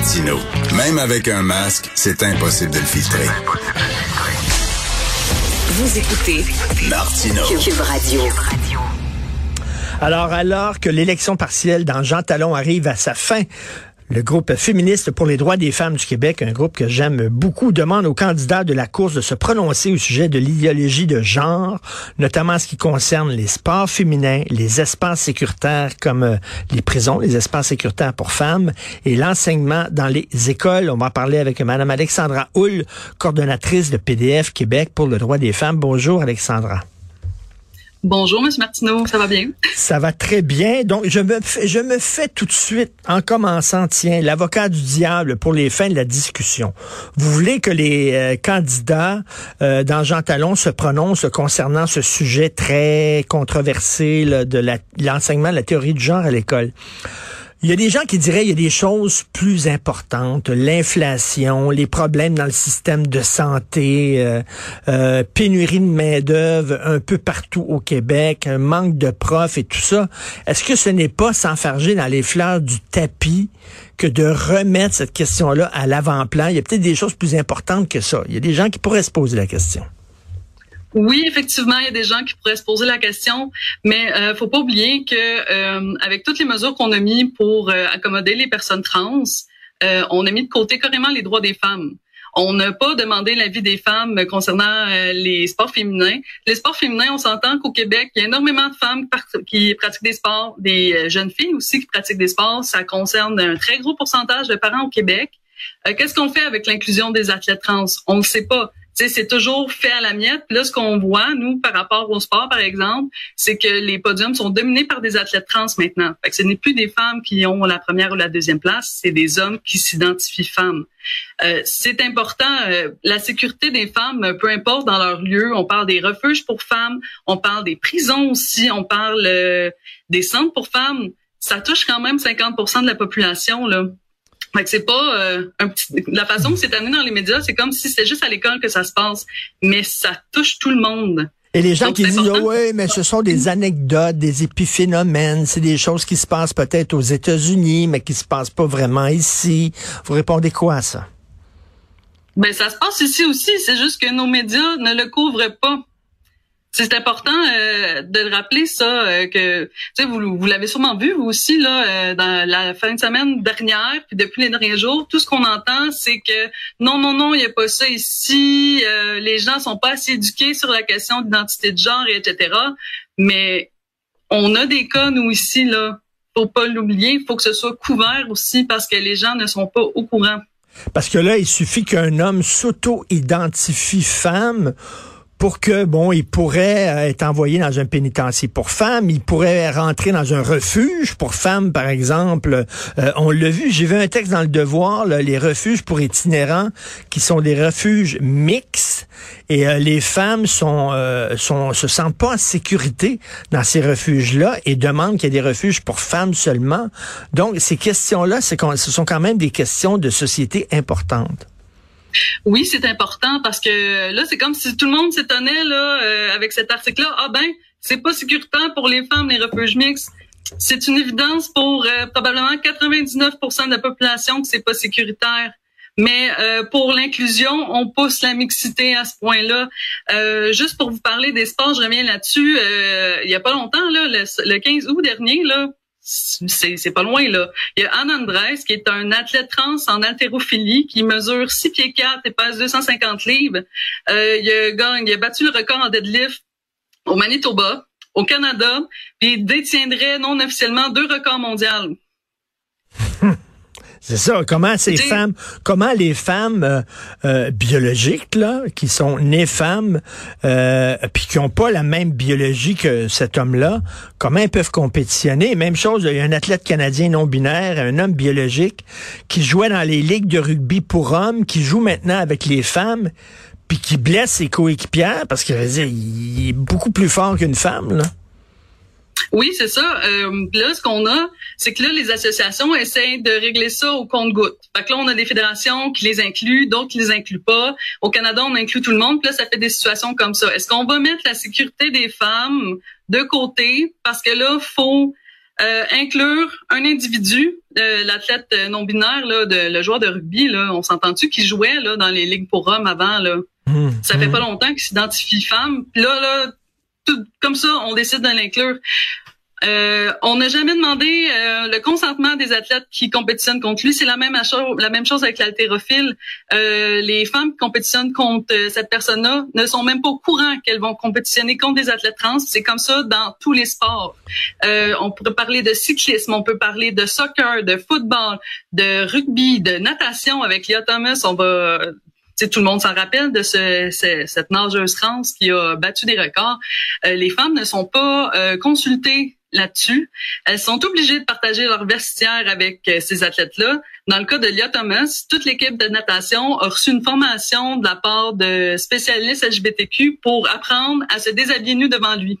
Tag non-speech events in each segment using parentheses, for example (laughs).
Martino. Même avec un masque, c'est impossible de le filtrer. Vous écoutez Martino. Cube Radio. Alors, alors que l'élection partielle dans Jean Talon arrive à sa fin, le groupe féministe pour les droits des femmes du Québec, un groupe que j'aime beaucoup, demande aux candidats de la course de se prononcer au sujet de l'idéologie de genre, notamment en ce qui concerne les sports féminins, les espaces sécuritaires comme euh, les prisons, les espaces sécuritaires pour femmes et l'enseignement dans les écoles. On va parler avec Mme Alexandra Hull, coordonnatrice de PDF Québec pour le droit des femmes. Bonjour Alexandra. Bonjour, M. Martineau, ça va bien? Ça va très bien. Donc, je me, fais, je me fais tout de suite, en commençant, tiens, l'avocat du diable pour les fins de la discussion. Vous voulez que les euh, candidats euh, dans Jean Talon se prononcent concernant ce sujet très controversé de l'enseignement de la théorie du genre à l'école. Il y a des gens qui diraient il y a des choses plus importantes, l'inflation, les problèmes dans le système de santé, euh, euh, pénurie de main d'œuvre un peu partout au Québec, un manque de profs et tout ça. Est-ce que ce n'est pas s'enfarger dans les fleurs du tapis que de remettre cette question-là à l'avant-plan? Il y a peut-être des choses plus importantes que ça. Il y a des gens qui pourraient se poser la question. Oui, effectivement, il y a des gens qui pourraient se poser la question, mais euh, faut pas oublier que euh, avec toutes les mesures qu'on a mis pour euh, accommoder les personnes trans, euh, on a mis de côté carrément les droits des femmes. On n'a pas demandé l'avis des femmes concernant les sports féminins. Les sports féminins, on s'entend qu'au Québec, il y a énormément de femmes qui pratiquent des sports, des jeunes filles aussi qui pratiquent des sports. Ça concerne un très gros pourcentage de parents au Québec. Qu'est-ce qu'on fait avec l'inclusion des athlètes trans? On ne sait pas c'est toujours fait à la miette. là, ce qu'on voit, nous, par rapport au sport, par exemple, c'est que les podiums sont dominés par des athlètes trans maintenant. Fait que ce n'est plus des femmes qui ont la première ou la deuxième place, c'est des hommes qui s'identifient femmes. Euh, c'est important. Euh, la sécurité des femmes, peu importe dans leur lieu. On parle des refuges pour femmes, on parle des prisons aussi, on parle euh, des centres pour femmes. Ça touche quand même 50% de la population. Là. Fait que c'est pas euh, un petit, la façon que c'est amené dans les médias, c'est comme si c'était juste à l'école que ça se passe, mais ça touche tout le monde. Et les gens qui disent oh, oui, mais ce sont des anecdotes, des épiphénomènes, c'est des choses qui se passent peut-être aux États-Unis, mais qui se passent pas vraiment ici. Vous répondez quoi à ça? Ben ça se passe ici aussi, c'est juste que nos médias ne le couvrent pas. C'est important euh, de le rappeler ça euh, que vous, vous l'avez sûrement vu vous aussi là euh, dans la fin de semaine dernière puis depuis les derniers jours tout ce qu'on entend c'est que non non non il n'y a pas ça ici les gens sont pas assez éduqués sur la question d'identité de genre et etc mais on a des cas nous ici là. Faut pas l'oublier il faut que ce soit couvert aussi parce que les gens ne sont pas au courant. Parce que là il suffit qu'un homme s'auto-identifie femme pour que, bon, il pourrait euh, être envoyé dans un pénitencier pour femmes, il pourrait rentrer dans un refuge pour femmes, par exemple. Euh, on l'a vu, j'ai vu un texte dans le Devoir, les refuges pour itinérants, qui sont des refuges mixtes, et euh, les femmes sont, sont se sentent pas en sécurité dans ces refuges-là et demandent qu'il y ait des refuges pour femmes seulement. Donc, ces questions-là, c'est ce sont quand même des questions de société importantes. Oui, c'est important parce que là, c'est comme si tout le monde s'étonnait là euh, avec cet article-là. Ah ben, c'est pas sécuritaire pour les femmes les refuges mixtes. C'est une évidence pour euh, probablement 99% de la population que c'est pas sécuritaire. Mais euh, pour l'inclusion, on pousse la mixité à ce point-là. juste pour vous parler des sports, je reviens là-dessus. il y a pas longtemps, là, le, le 15 août dernier, là, c'est pas loin là. Il y a Anne Andres qui est un athlète trans en haltérophilie qui mesure 6 pieds 4 et pèse 250 livres. Euh, il, a, il a battu le record en deadlift au Manitoba, au Canada, puis il détiendrait non officiellement deux records mondiaux. C'est ça. Comment ces femmes, comment les femmes euh, euh, biologiques là, qui sont nées femmes, euh, puis qui ont pas la même biologie que cet homme-là, comment elles peuvent compétitionner? Même chose, il y a un athlète canadien non binaire, un homme biologique qui jouait dans les ligues de rugby pour hommes, qui joue maintenant avec les femmes, puis qui blesse ses coéquipières parce qu'il est beaucoup plus fort qu'une femme là. Oui, c'est ça. Euh, là, ce qu'on a, c'est que là, les associations essaient de régler ça au compte-goutte. Fait que là, on a des fédérations qui les incluent, d'autres qui les incluent pas. Au Canada, on inclut tout le monde. Puis là, ça fait des situations comme ça. Est-ce qu'on va mettre la sécurité des femmes de côté? Parce que là, faut euh, inclure un individu, euh, l'athlète non binaire, là, de, le joueur de rugby, là, on s'entend-tu qui jouait là dans les ligues pour hommes avant là? Mmh, ça fait mmh. pas longtemps qu'il s'identifie femme. Puis là, là, tout comme ça, on décide de l'inclure. Euh, on n'a jamais demandé euh, le consentement des athlètes qui compétitionnent contre lui. C'est la même chose, la même chose avec l'haltérophile. Euh, les femmes qui compétitionnent contre euh, cette personne-là ne sont même pas au courant qu'elles vont compétitionner contre des athlètes trans. C'est comme ça dans tous les sports. Euh, on pourrait parler de cyclisme, on peut parler de soccer, de football, de rugby, de natation avec Lia Thomas. On va T'sais, tout le monde s'en rappelle de ce, ce, cette nageuse trans qui a battu des records. Euh, les femmes ne sont pas euh, consultées là-dessus. Elles sont obligées de partager leur vestiaire avec euh, ces athlètes-là. Dans le cas de Lia Thomas, toute l'équipe de natation a reçu une formation de la part de spécialistes LGBTQ pour apprendre à se déshabiller nu devant lui.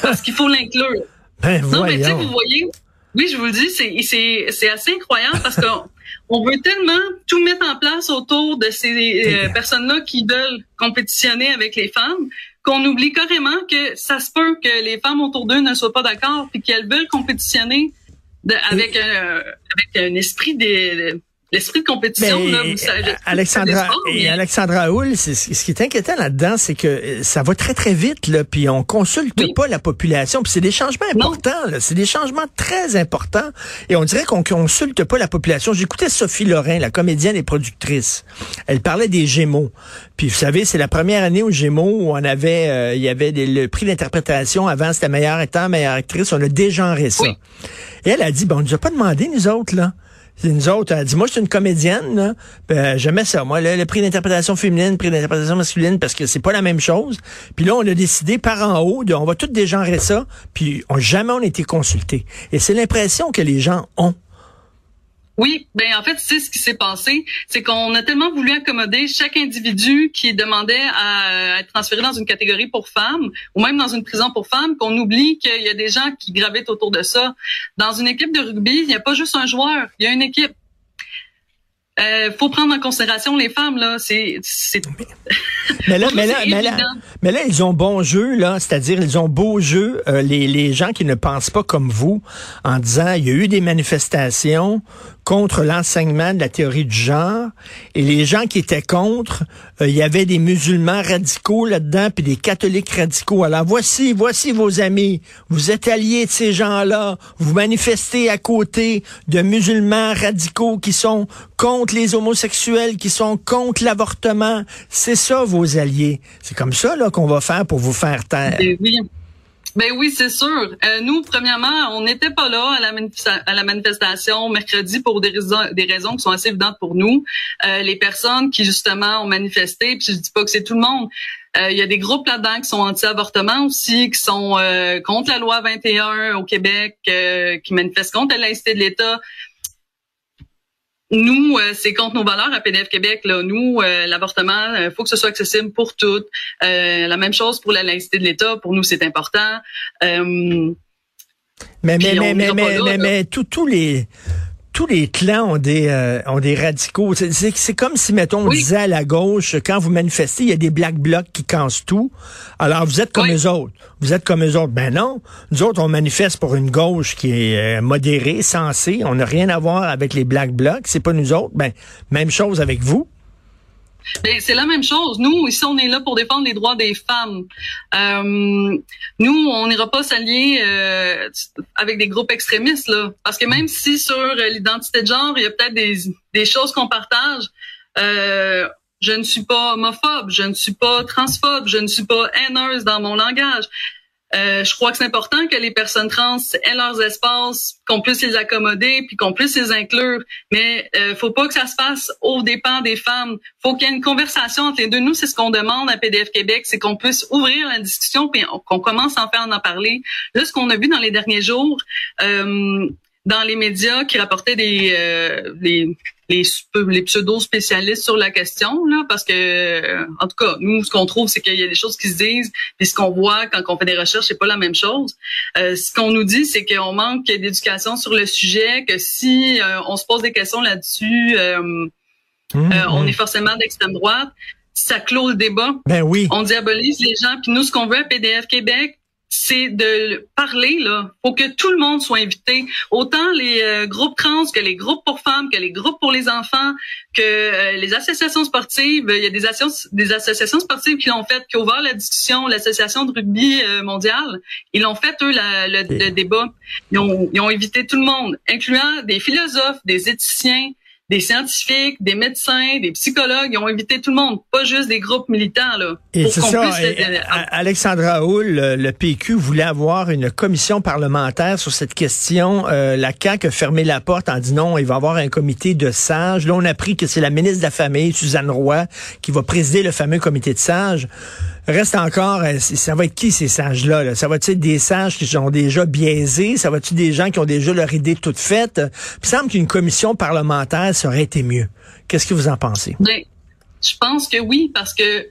Parce qu'il faut l'inclure. Ben, Non, mais tu sais, vous voyez, oui, je vous le dis, c'est assez incroyable parce que (laughs) on veut tellement tout mettre en place autour de ces euh, personnes-là qui veulent compétitionner avec les femmes qu'on oublie carrément que ça se peut que les femmes autour d'eux ne soient pas d'accord puis qu'elles veulent compétitionner de- avec un avec un esprit de l'esprit de compétition Mais, là, vous savez, euh, Alexandra, et Alexandra c'est- ce qui est inquiétant là-dedans, c'est que euh, ça va très très vite, là, puis on consulte Oui. pas la population, puis c'est des changements importants, là, c'est des changements très importants, et on dirait qu'on consulte pas la population. J'écoutais Sophie Lorrain, la comédienne et productrice. Elle parlait des Gémeaux, puis vous savez, c'est la première année aux Gémeaux où on avait, euh, il y avait des- le prix d'interprétation. Avant, c'était meilleure acteur, meilleure actrice. On a dégenré ça. Oui. Et elle a dit, bon, on nous a pas demandé, nous autres, là. Nous autres, elle dit, moi, je suis une comédienne, là. Ben, j'aimais ça. Moi, le, le prix d'interprétation féminine, le prix d'interprétation masculine, parce que c'est pas la même chose. Puis là, on a décidé par en haut, de, on va tout dégenrer ça, puis on, jamais on a été consulté. Et c'est l'impression que les gens ont. Oui, ben en fait, c'est ce qui s'est passé, c'est qu'on a tellement voulu accommoder chaque individu qui demandait à être transféré dans une catégorie pour femmes ou même dans une prison pour femmes qu'on oublie qu'il y a des gens qui gravitent autour de ça. Dans une équipe de rugby, il n'y a pas juste un joueur, il y a une équipe. Euh, faut prendre en considération les femmes là, c'est Mais là, (laughs) mais là, mais là, mais là, ils ont bon jeu, là. C'est-à-dire, ils ont beau jeu, euh, les, les gens qui ne pensent pas comme vous, en disant, il y a eu des manifestations contre l'enseignement de la théorie du genre, et les gens qui étaient contre, euh, il y avait des musulmans radicaux là-dedans, puis des catholiques radicaux. Alors, voici, voici vos amis. Vous êtes alliés de ces gens-là. Vous manifestez à côté de musulmans radicaux qui sont contre les homosexuels, qui sont contre l'avortement. C'est ça, vos alliés. C'est comme ça là qu'on va faire pour vous faire taire. Ben. Ben oui, c'est sûr. Euh, nous, premièrement, on n'était pas là à la, manifestation mercredi pour des raisons, des raisons qui sont assez évidentes pour nous. Euh, les personnes qui justement ont manifesté, puis je dis pas que c'est tout le monde. euh, Il y a des groupes là-dedans qui sont anti-avortement aussi, qui sont euh, contre la loi 21 au Québec, euh, qui manifestent contre la laïcité de l'État. Nous, euh, c'est contre nos valeurs à PDF Québec. Là. Nous, euh, l'avortement, il faut que ce soit accessible pour toutes. Euh, la même chose pour la laïcité de l'État. Pour nous, c'est important. Euh, Mais mais mais mais tous les tous les clans ont des euh, ont des radicaux. C'est- comme si mettons on Oui. disait à la gauche quand vous manifestez, il y a des black blocs qui cassent tout. Alors vous êtes comme Oui. eux autres. Vous êtes comme eux autres. Ben non, nous autres on manifeste pour une gauche qui est euh, modérée, sensée. On n'a rien à voir avec les black blocs. C'est pas nous autres. Ben même chose avec vous. Ben, c'est la même chose. Nous, ici, on est là pour défendre les droits des femmes. Euh, nous, on n'ira pas s'allier euh, avec des groupes extrémistes, là. Parce que même si sur euh, l'identité de genre, il y a peut-être des, choses qu'on partage, je ne suis pas homophobe, je ne suis pas transphobe, je ne suis pas haineuse dans mon langage. Euh, je crois que c'est important que les personnes trans aient leurs espaces, qu'on puisse les accommoder, puis qu'on puisse les inclure. Mais euh, faut pas que ça se passe au dépens des femmes. Faut qu'il y ait une conversation entre les deux. Nous, c'est ce qu'on demande à PDF Québec, c'est qu'on puisse ouvrir la discussion, puis on- qu'on commence en faire en parler. Là, ce qu'on a vu dans les derniers jours, euh, dans les médias qui rapportaient des euh, les les, sp- les pseudo spécialistes sur la question là parce que euh, en tout cas nous ce qu'on trouve c'est qu'il y a des choses qui se disent puis ce qu'on voit quand on fait des recherches c'est pas la même chose Euh, ce qu'on nous dit c'est qu'on manque d'éducation sur le sujet que si euh, on se pose des questions là-dessus euh, Hum, euh, on hum. est forcément d'extrême droite ça clôt le débat Ben oui. on diabolise les gens. Puis nous, ce qu'on veut à PDF Québec, c'est de parler là. Faut que tout le monde soit invité, autant les euh, groupes trans que les groupes pour femmes, que les groupes pour les enfants, que euh, les associations sportives. Il y a des, associations, des associations sportives qui l'ont fait, qui ont ouvert la discussion. L'association de rugby euh, mondiale, ils l'ont fait eux le, le, débat. Ils ont, ils ont invité tout le monde, incluant des philosophes, des éthiciens, des scientifiques, des médecins, des psychologues. Ils ont invité tout le monde, pas juste des groupes militants. Là, et c'est ça. Alexandra Hull, le, PQ voulait avoir une commission parlementaire sur cette question. Euh, la CAQ a fermé la porte en disant non, il va y avoir un comité de sages. Là, on a appris que c'est la ministre de la Famille, Suzanne Roy, qui va présider le fameux comité de sages. Reste encore, euh, ça va être qui ces sages-là? Ça va être des sages qui sont déjà biaisés? Ça va être des gens qui ont déjà leur idée toute faite? il semble qu'une commission parlementaire, ça aurait été mieux. Qu'est-ce que vous en pensez? Ben, je pense que oui, parce que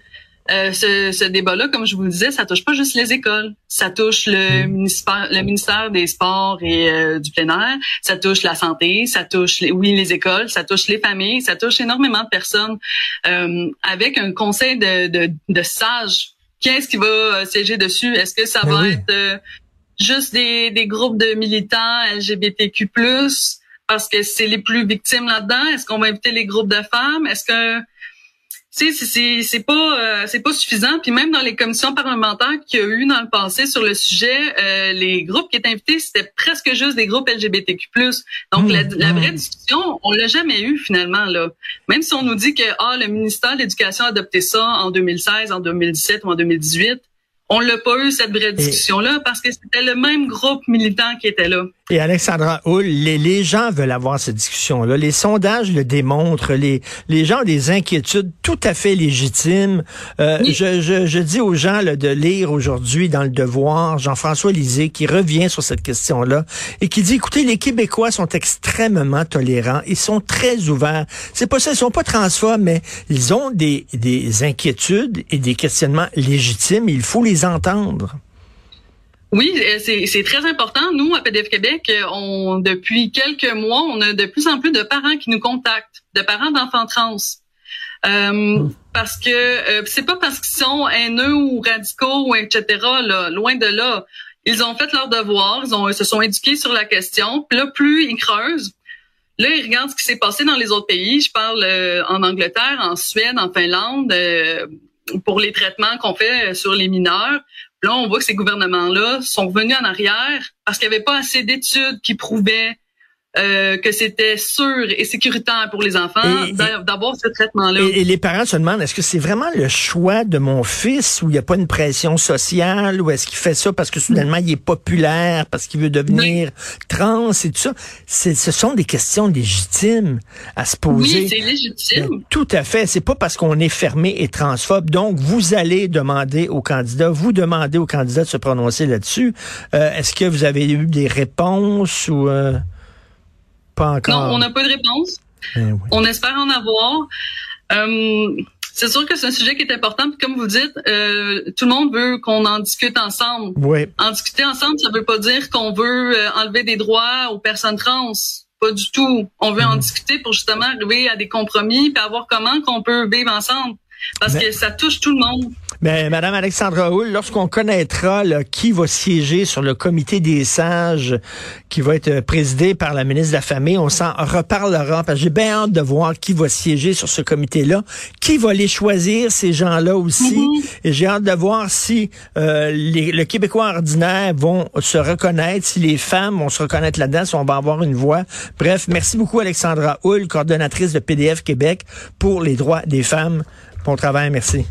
euh, ce, ce débat-là, comme je vous le disais, ça touche pas juste les écoles, ça touche le, hmm. ministère, le ministère des Sports et euh, du plein air, ça touche la santé, ça touche, les, oui, les écoles, ça touche les familles, ça touche énormément de personnes. Euh, avec un conseil de, de, de sages, qui est-ce qui va siéger dessus? Est-ce que ça ben va être juste des, des groupes de militants LGBTQ+, parce que c'est les plus victimes là-dedans? Est-ce qu'on va inviter les groupes de femmes? Est-ce que c'est c'est pas euh, c'est pas suffisant. Puis même dans les commissions parlementaires qu'il y a eu dans le passé sur le sujet euh, les groupes qui étaient invités c'était presque juste des groupes LGBTQ+ donc la, la, vraie mmh. discussion on l'a jamais eu finalement là. Même si on nous dit que ah le ministère de l'éducation a adopté ça en 2016 en 2017 ou en 2018 on l'a pas eu cette vraie discussion là parce que c'était le même groupe militant qui était là et Alexandra Hull, les, gens veulent avoir cette discussion-là. Les sondages le démontrent. Les, les gens ont des inquiétudes tout à fait légitimes. Euh, je, je, je, dis aux gens de lire aujourd'hui dans le Devoir Jean-François Lisée qui revient sur cette question-là et qui dit, écoutez, les Québécois sont extrêmement tolérants. Ils sont très ouverts. C'est pas ça, ils sont pas transphobes, mais ils ont des, des inquiétudes et des questionnements légitimes. Il faut les entendre. Oui, euh, c'est très important. Nous, à PDF Québec, euh, on, depuis quelques mois, on a de plus en plus de parents qui nous contactent, de parents d'enfants trans. Euh, parce que c'est pas parce qu'ils sont haineux ou radicaux ou etc. Loin de là. Ils ont fait leur devoir, ils, ont, se sont éduqués sur la question. Puis là, plus ils creusent, là, ils regardent ce qui s'est passé dans les autres pays. Je parle en Angleterre, en Suède, en Finlande, pour les traitements qu'on fait sur les mineurs. Là, on voit que ces gouvernements-là sont revenus en arrière parce qu'il n'y avait pas assez d'études qui prouvaient euh, que c'était sûr et sécuritaire pour les enfants d'avoir ce traitement-là. Et, les parents se demandent, est-ce que c'est vraiment le choix de mon fils où il n'y a pas une pression sociale ou est-ce qu'il fait ça parce que soudainement il est populaire, parce qu'il veut devenir trans et tout ça? Ce sont des questions légitimes à se poser. Oui, c'est légitime. Ben, tout à fait. C'est pas parce qu'on est fermé et transphobe. Donc, vous allez demander aux candidats, vous demandez aux candidats de se prononcer là-dessus. Euh, est-ce que vous avez eu des réponses ou... Euh... Non, on n'a pas de réponse. Eh on espère en avoir. Euh, c'est sûr que c'est un sujet qui est important. Puis comme vous dites, euh, tout le monde veut qu'on en discute ensemble. Oui. En discuter ensemble, ça veut pas dire qu'on veut euh, enlever des droits aux personnes trans. Pas du tout. On veut en mm. discuter pour justement arriver à des compromis puis voir comment qu'on peut vivre ensemble. Parce que ça touche tout le monde. Mais Madame Alexandra Hull, lorsqu'on connaîtra qui va siéger sur le comité des sages qui va être présidé par la ministre de la Famille, on s'en reparlera parce que j'ai bien hâte de voir qui va siéger sur ce comité-là, qui va les choisir ces gens-là aussi, mm-hmm. et j'ai hâte de voir si euh, les, le Québécois ordinaire vont se reconnaître, si les femmes vont se reconnaître là-dedans, si on va avoir une voix. Bref, merci beaucoup Alexandra Hull, coordonnatrice de PDF Québec pour les droits des femmes. Bon travail, merci.